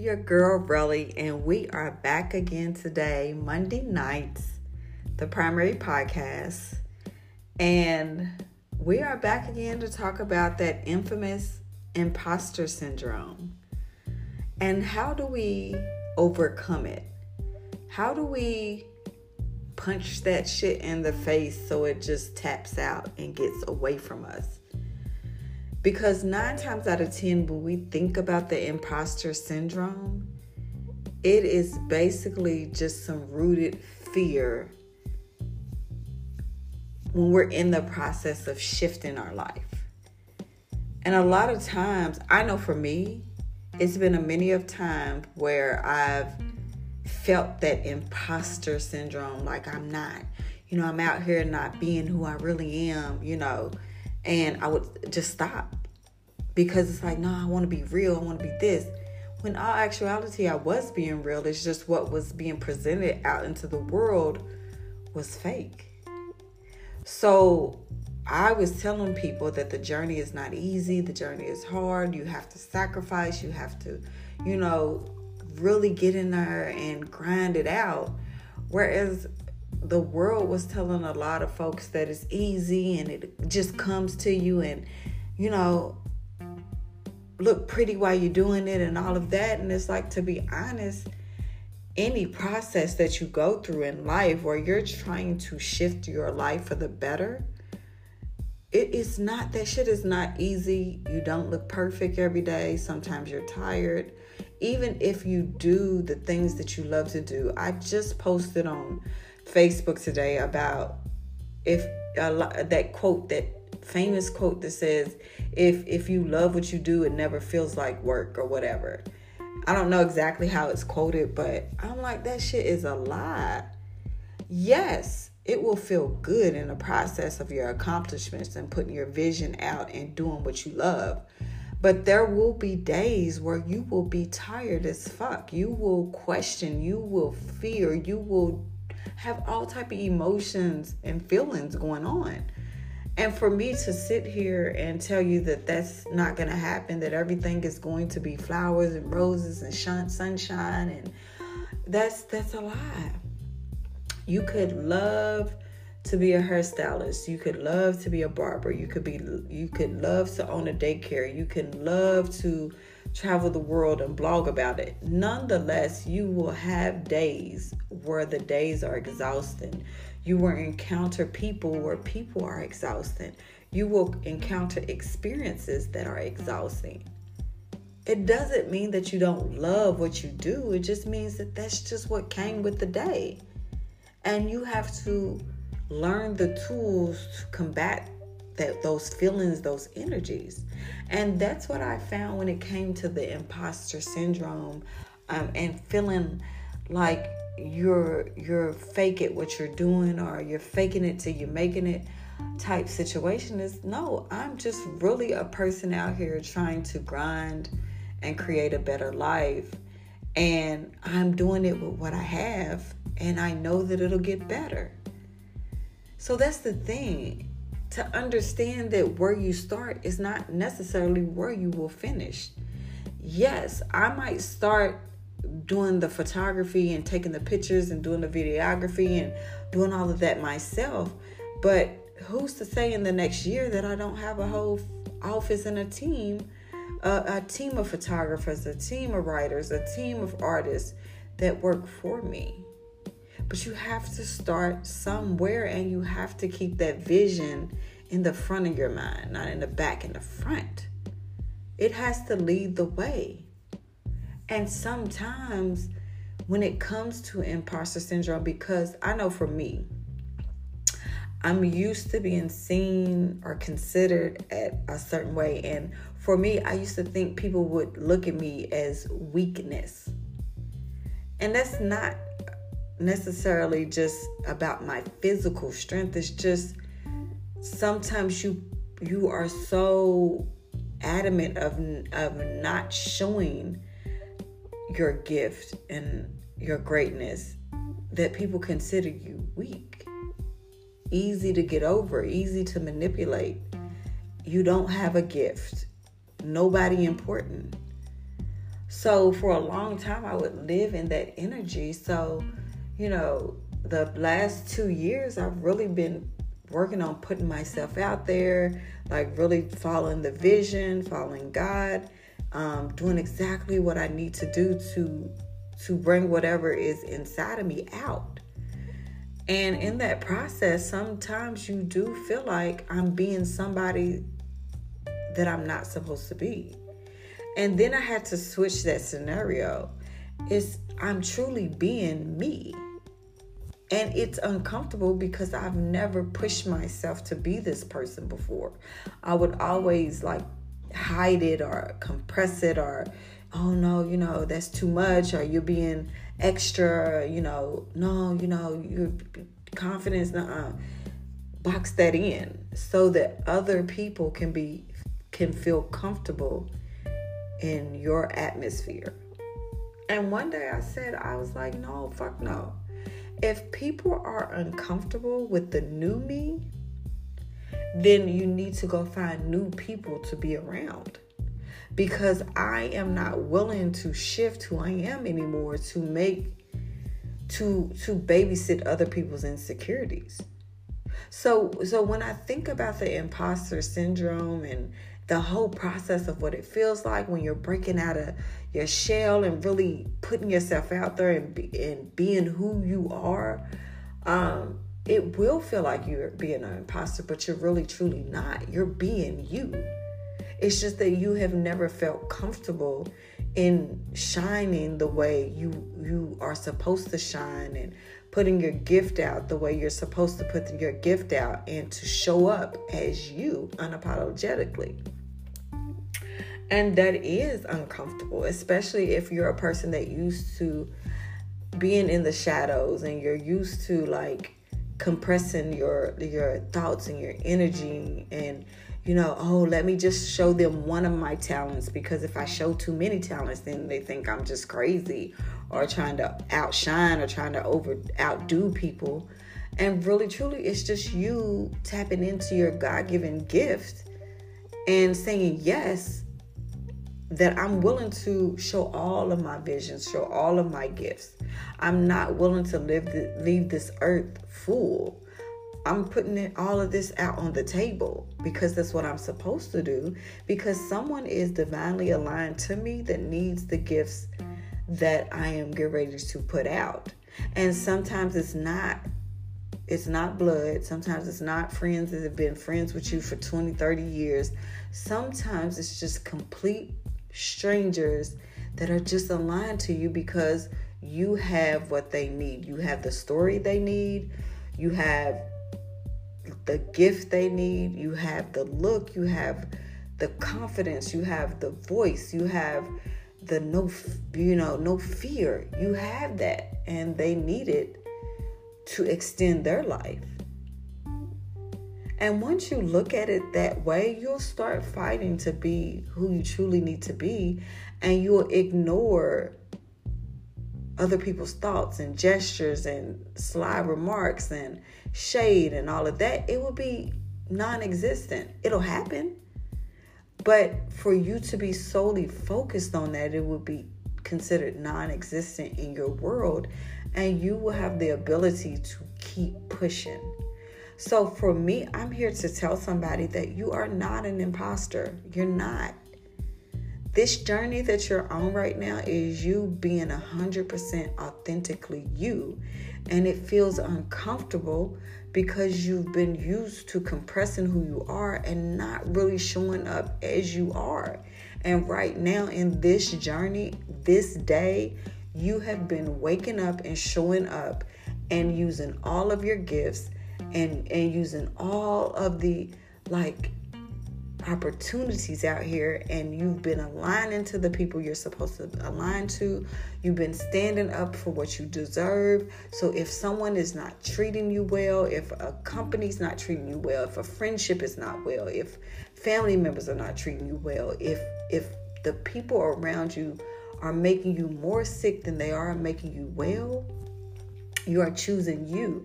your girl Relly, and we are back again today, Monday nights, the primary podcast. And we are back again to talk about that infamous imposter syndrome. And how do we overcome it? How do we punch that shit in the face so it just taps out and gets away from us? Because nine times out of 10, when we think about the imposter syndrome, it is basically just some rooted fear when we're in the process of shifting our life. And a lot of times, I know for me, it's been a many of times where I've felt that imposter syndrome like I'm not, you know, I'm out here not being who I really am, you know and I would just stop because it's like, no, I want to be real. I want to be this. When all actuality, I was being real. It's just what was being presented out into the world was fake. So I was telling people that the journey is not easy. The journey is hard. You have to sacrifice. You have to, you know, really get in there and grind it out. Whereas the world was telling a lot of folks that it's easy and it just comes to you and you know look pretty while you're doing it and all of that. And it's like to be honest any process that you go through in life where you're trying to shift your life for the better it is not that shit is not easy. You don't look perfect every day. Sometimes you're tired. Even if you do the things that you love to do i just posted on Facebook today about if that quote, that famous quote that says, "If if you love what you do, it never feels like work or whatever." I don't know exactly how it's quoted, but I'm like that shit is a lie. Yes, it will feel good in the process of your accomplishments and putting your vision out and doing what you love. But there will be days where you will be tired as fuck. You will question, you will fear, you will have all type of emotions and feelings going on. And for me to sit here and tell you that that's not going to happen that everything is going to be flowers and roses and sunshine and that's that's a lie. You could love to be a hairstylist. You could love to be a barber. You could be you could love to own a daycare. You can love to travel the world and blog about it. Nonetheless, you will have days where the days are exhausting. You will encounter people where people are exhausting. You will encounter experiences that are exhausting. It doesn't mean that you don't love what you do, it just means that that's just what came with the day. And you have to learn the tools to combat that those feelings, those energies. And that's what I found when it came to the imposter syndrome um, and feeling like you're you're fake it what you're doing or you're faking it till you're making it type situation is no i'm just really a person out here trying to grind and create a better life. And i'm doing it with what i have and i know that it'll get better. So that's the thing to understand that where you start is not necessarily where you will finish. Yes, I might start doing the photography and taking the pictures and doing the videography and doing all of that myself, but who's to say in the next year that I don't have a whole office and a team, a team of photographers, a team of writers, a team of artists that work for me? But you have to start somewhere and you have to keep that vision in the front of your mind, not in the back, in the front. It has to lead the way. And sometimes when it comes to imposter syndrome, because I know for me, I'm used to being seen or considered at a certain way. And for me, I used to think people would look at me as weakness. And that's not necessarily just about my physical strength. It's just sometimes you you are so adamant of of not showing your gift and your greatness that people consider you weak. Easy to get over, easy to manipulate. You don't have a gift. Nobody important. So for a long time, I would live in that energy. So, you know, the last two years, I've really been working on putting myself out there, like really following the vision, following God, um, doing exactly what I need to do to to bring whatever is inside of me out. And in that process, sometimes you do feel like I'm being somebody that I'm not supposed to be. And then I had to switch that scenario. It's I'm truly being me. And it's uncomfortable because I've never pushed myself to be this person before. I would always like hide it or compress it or oh no, you know, that's too much or you're being extra, you know, no, you know, your confidence, uh box that in so that other people can be can feel comfortable in your atmosphere. And one day I said, I was like, no, fuck no. If people are uncomfortable with the new me, then you need to go find new people to be around. Because I am not willing to shift who I am anymore to make to to babysit other people's insecurities. So so when I think about the imposter syndrome and the whole process of what it feels like when you're breaking out of your shell and really putting yourself out there and, be, and being who you are, um, it will feel like you're being an imposter, but you're really truly not. You're being you. It's just that you have never felt comfortable in shining the way you you are supposed to shine and putting your gift out the way you're supposed to put your gift out and to show up as you unapologetically. And that is uncomfortable, especially if you're a person that used to being in the shadows and you're used to like compressing your your thoughts and your energy and you know, oh, let me just show them one of my talents because if I show too many talents, then they think I'm just crazy or trying to outshine or trying to over outdo people. And really, truly, it's just you tapping into your God given gift and saying yes that I'm willing to show all of my visions, show all of my gifts. I'm not willing to live the, leave this earth full. I'm putting it, all of this out on the table because that's what I'm supposed to do. Because someone is divinely aligned to me that needs the gifts that I am getting ready to put out. And sometimes it's not it's not blood. Sometimes it's not friends that have been friends with you for 20, 30 years. Sometimes it's just complete strangers that are just aligned to you because you have what they need. You have the story they need. You have the gift they need. You have the look. You have the confidence. You have the voice. You have the no, you know, no fear. You have that, and they need it to extend their life. And once you look at it that way, you'll start fighting to be who you truly need to be, and you'll ignore other people's thoughts and gestures and sly remarks and shade and all of that. It will be non existent. It'll happen. But for you to be solely focused on that, it will be considered non existent in your world, and you will have the ability to keep pushing so for me, I'm here to tell somebody that you are not an imposter. You're not. This journey that you're on right now is you being 100% authentically you. And it feels uncomfortable because you've been used to compressing who you are and not really showing up as you are. And right now, in this journey, this day, you have been waking up and showing up and using all of your gifts and and using all of the like opportunities out here and you've been aligning to the people you're supposed to align to. You've been standing up for what you deserve. So if someone is not treating you well if a company's not treating you well if a friendship is not well if family members are not treating you well if if the people around you are making you more sick than they are making you well you are choosing you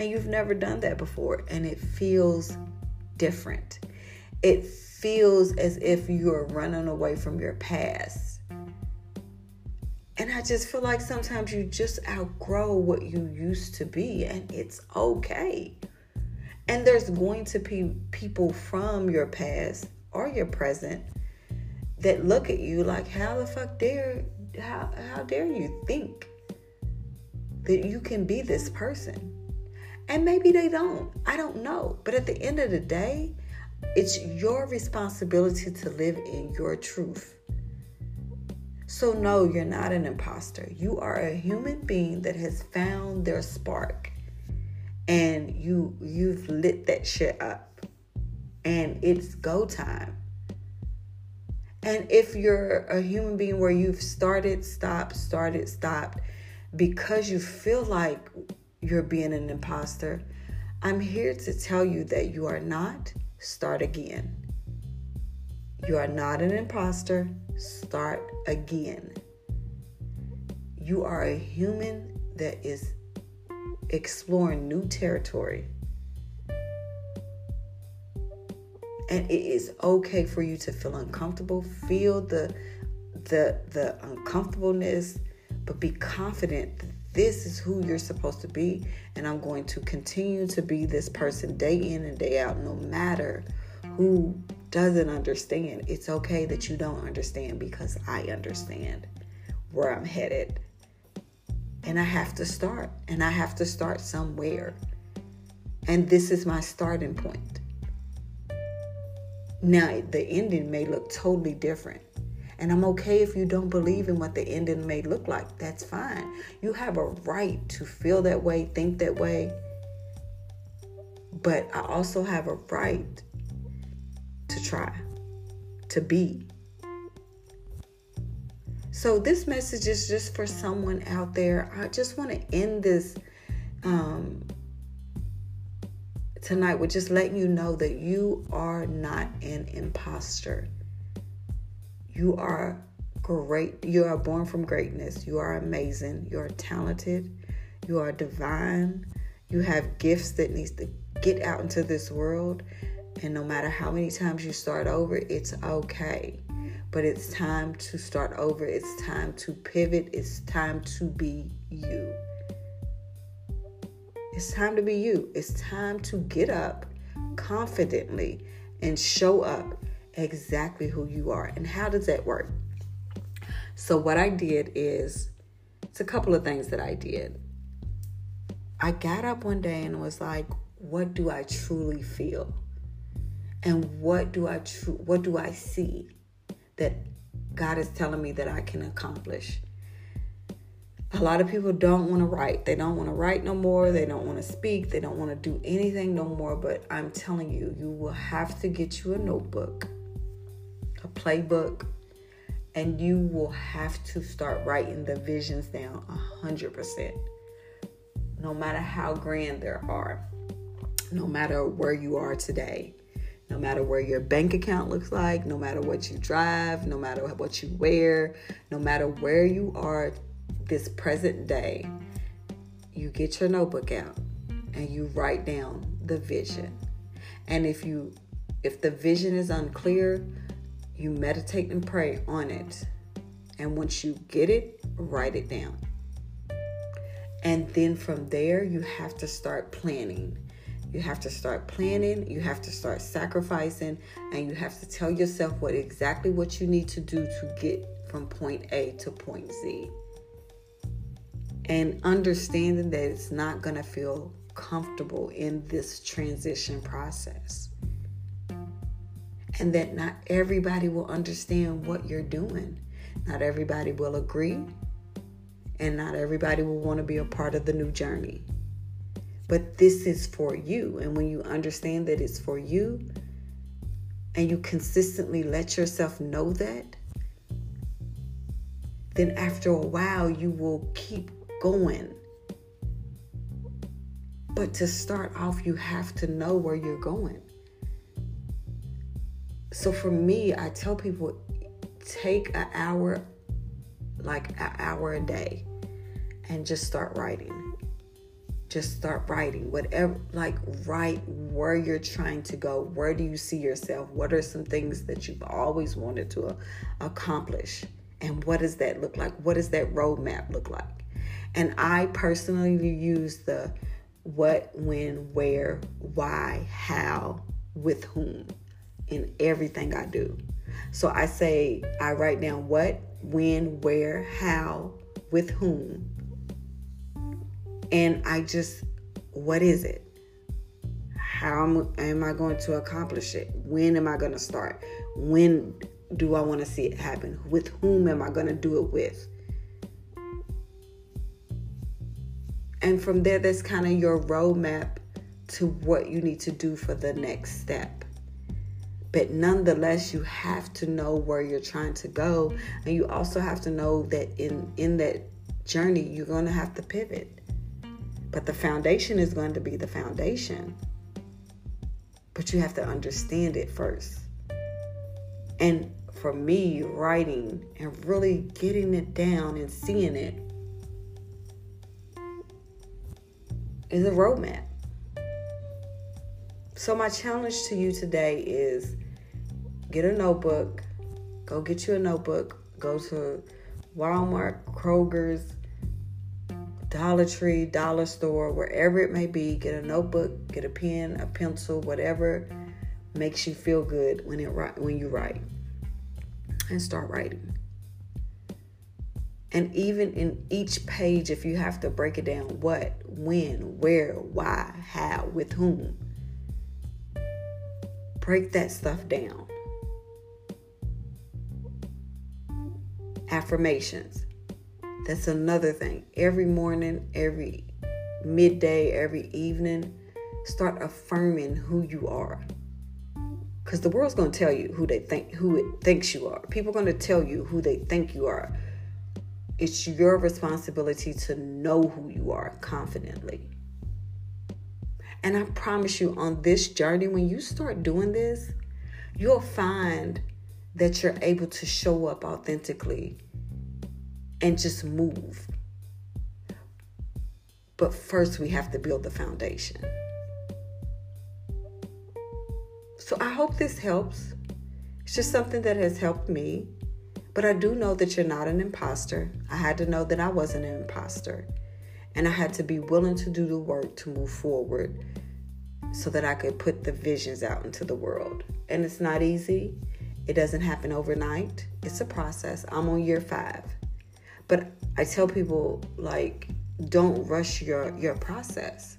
and you've never done that before and it feels different. It feels as if you're running away from your past And I just feel like sometimes you just outgrow what you used to be, and it's okay. And there's going to be people from your past or your present that look at you like, how the fuck dare how how dare you think that you can be this person? And maybe they don't. I don't know. But at the end of the day, it's your responsibility to live in your truth. So, no, you're not an imposter. You are a human being that has found their spark and you you've lit that shit up. And it's go time. And if you're a human being where you've started, stopped, started, stopped because you feel like you're being an imposter, I'm here to tell you that you are not. Start again. You are not an imposter. Start again. You are a human that is exploring new territory. And it is okay for you to feel uncomfortable, feel the the the uncomfortableness, but be confident this is who you're supposed to be and I'm going to continue to be this person day in and day out no matter who doesn't understand, it's okay that you don't understand because I understand where I'm headed. And I have to start, and I have to start somewhere. And this is my starting point. Now, the ending may look totally different. And I'm okay if you don't believe in what the ending may look like. That's fine. You have a right to feel that way, think that way. But I also have a right to try, to be. So, this message is just for someone out there. I just want to end this um, tonight with just letting you know that you are not an imposter. You are great. You are born from greatness. You are amazing. You are talented. You are divine. You have gifts that needs to get out into this world. And no matter how many times you start over, it's okay. But it's time to start over. It's time to pivot. It's time to be you. It's time to be you. It's time to get up confidently and show up exactly who you are. And how does that work? So, what I did is, it's a couple of things that I did. I got up one day and was like, what do I truly feel? and what do I tr- what do I see that God is telling me that I can accomplish? A lot of people don't want to write. They don't want to write no more. They don't want to speak. They don't want to do anything no more. But I'm telling you, you will have to get you a notebook, playbook, and you will have to start writing the visions down a hundred percent. No matter how grand there are, no matter where you are today, no matter where your bank account looks like, no matter what you drive, no matter what you wear, no matter where you are this present day, you get your notebook out and you write down the vision. And if you if the vision is unclear, you meditate and pray on it. And once you get it, write it down. And then from there, you have to start planning. You have to start planning, you have to start sacrificing, and you have to tell yourself what exactly what you need to do to get from point A to point Z. And understanding that it's not going to feel comfortable in this transition process. And that not everybody will understand what you're doing. Not everybody will agree. And not everybody will want to be a part of the new journey but this is for you. And when you understand that it's for you and you consistently let yourself know that, then after a while, you will keep going. But to start off, you have to know where you're going. So for me, I tell people take an hour, like an hour a day, and just start writing. Just start writing. Whatever like write where you're trying to go. Where do you see yourself? What are some things that you've always wanted to accomplish? And what does that look like? What does that roadmap look like? And I personally use the what, when, where, why, how, with whom in everything I do. So I say, I write down what, when, where, how, with whom. And I just, what is it? How am, am I going to accomplish it? When am I going to start? When do I want to see it happen? With whom am I going to do it with? And from there, that's kind of your roadmap to what you need to do for the next step. But nonetheless, you have to know where you're trying to go. And you also have to know that in, in that journey, you're going to have to pivot. But the foundation is going to be the foundation. But you have to understand it first. And for me, writing and really getting it down and seeing it is a roadmap. So, my challenge to you today is get a notebook, go get you a notebook, go to Walmart, Kroger's, Dollar Tree, Dollar Store, wherever it may be, get a notebook, get a pen, a pencil, whatever makes you feel good when it when you write. And start writing. And even in each page, if you have to break it down, what, when, where, why, how, with whom, break that stuff down. Affirmations. That's another thing. Every morning, every midday, every evening, start affirming who you are. Cuz the world's going to tell you who they think who it thinks you are. People are going to tell you who they think you are. It's your responsibility to know who you are confidently. And I promise you, on this journey, when you start doing this, you'll find that you're able to show up authentically and just move. But first, we have to build the foundation. So I hope this helps. It's just something that has helped me. But I do know that you're not an imposter. I had to know that I wasn't an imposter. And I had to be willing to do the work to move forward so that I could put the visions out into the world. And it's not easy. It doesn't happen overnight. It's a process. I'm on year 5. But I tell people like don't rush your your process.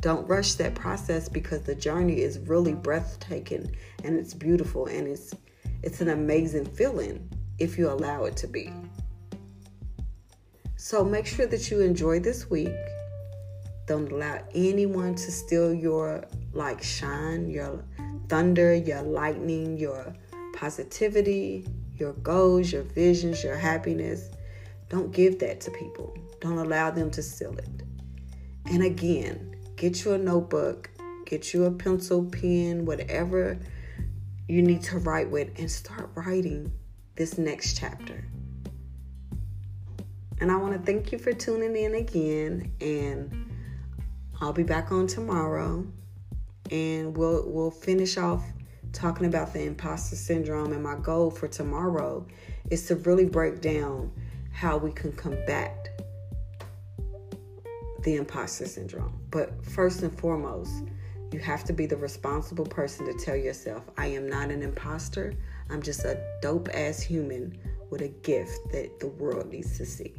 Don't rush that process because the journey is really breathtaking and it's beautiful and it's it's an amazing feeling if you allow it to be. So make sure that you enjoy this week. Don't allow anyone to steal your like shine, your thunder, your lightning, your positivity, your goals, your visions, your happiness. Don't give that to people. Don't allow them to steal it. And again, get you a notebook, get you a pencil, pen, whatever you need to write with, and start writing this next chapter. And I want to thank you for tuning in again. And I'll be back on tomorrow. And we'll we'll finish off talking about the imposter syndrome. And my goal for tomorrow is to really break down how we can combat the imposter syndrome. But first and foremost, you have to be the responsible person to tell yourself, I am not an imposter. I'm just a dope ass human with a gift that the world needs to see.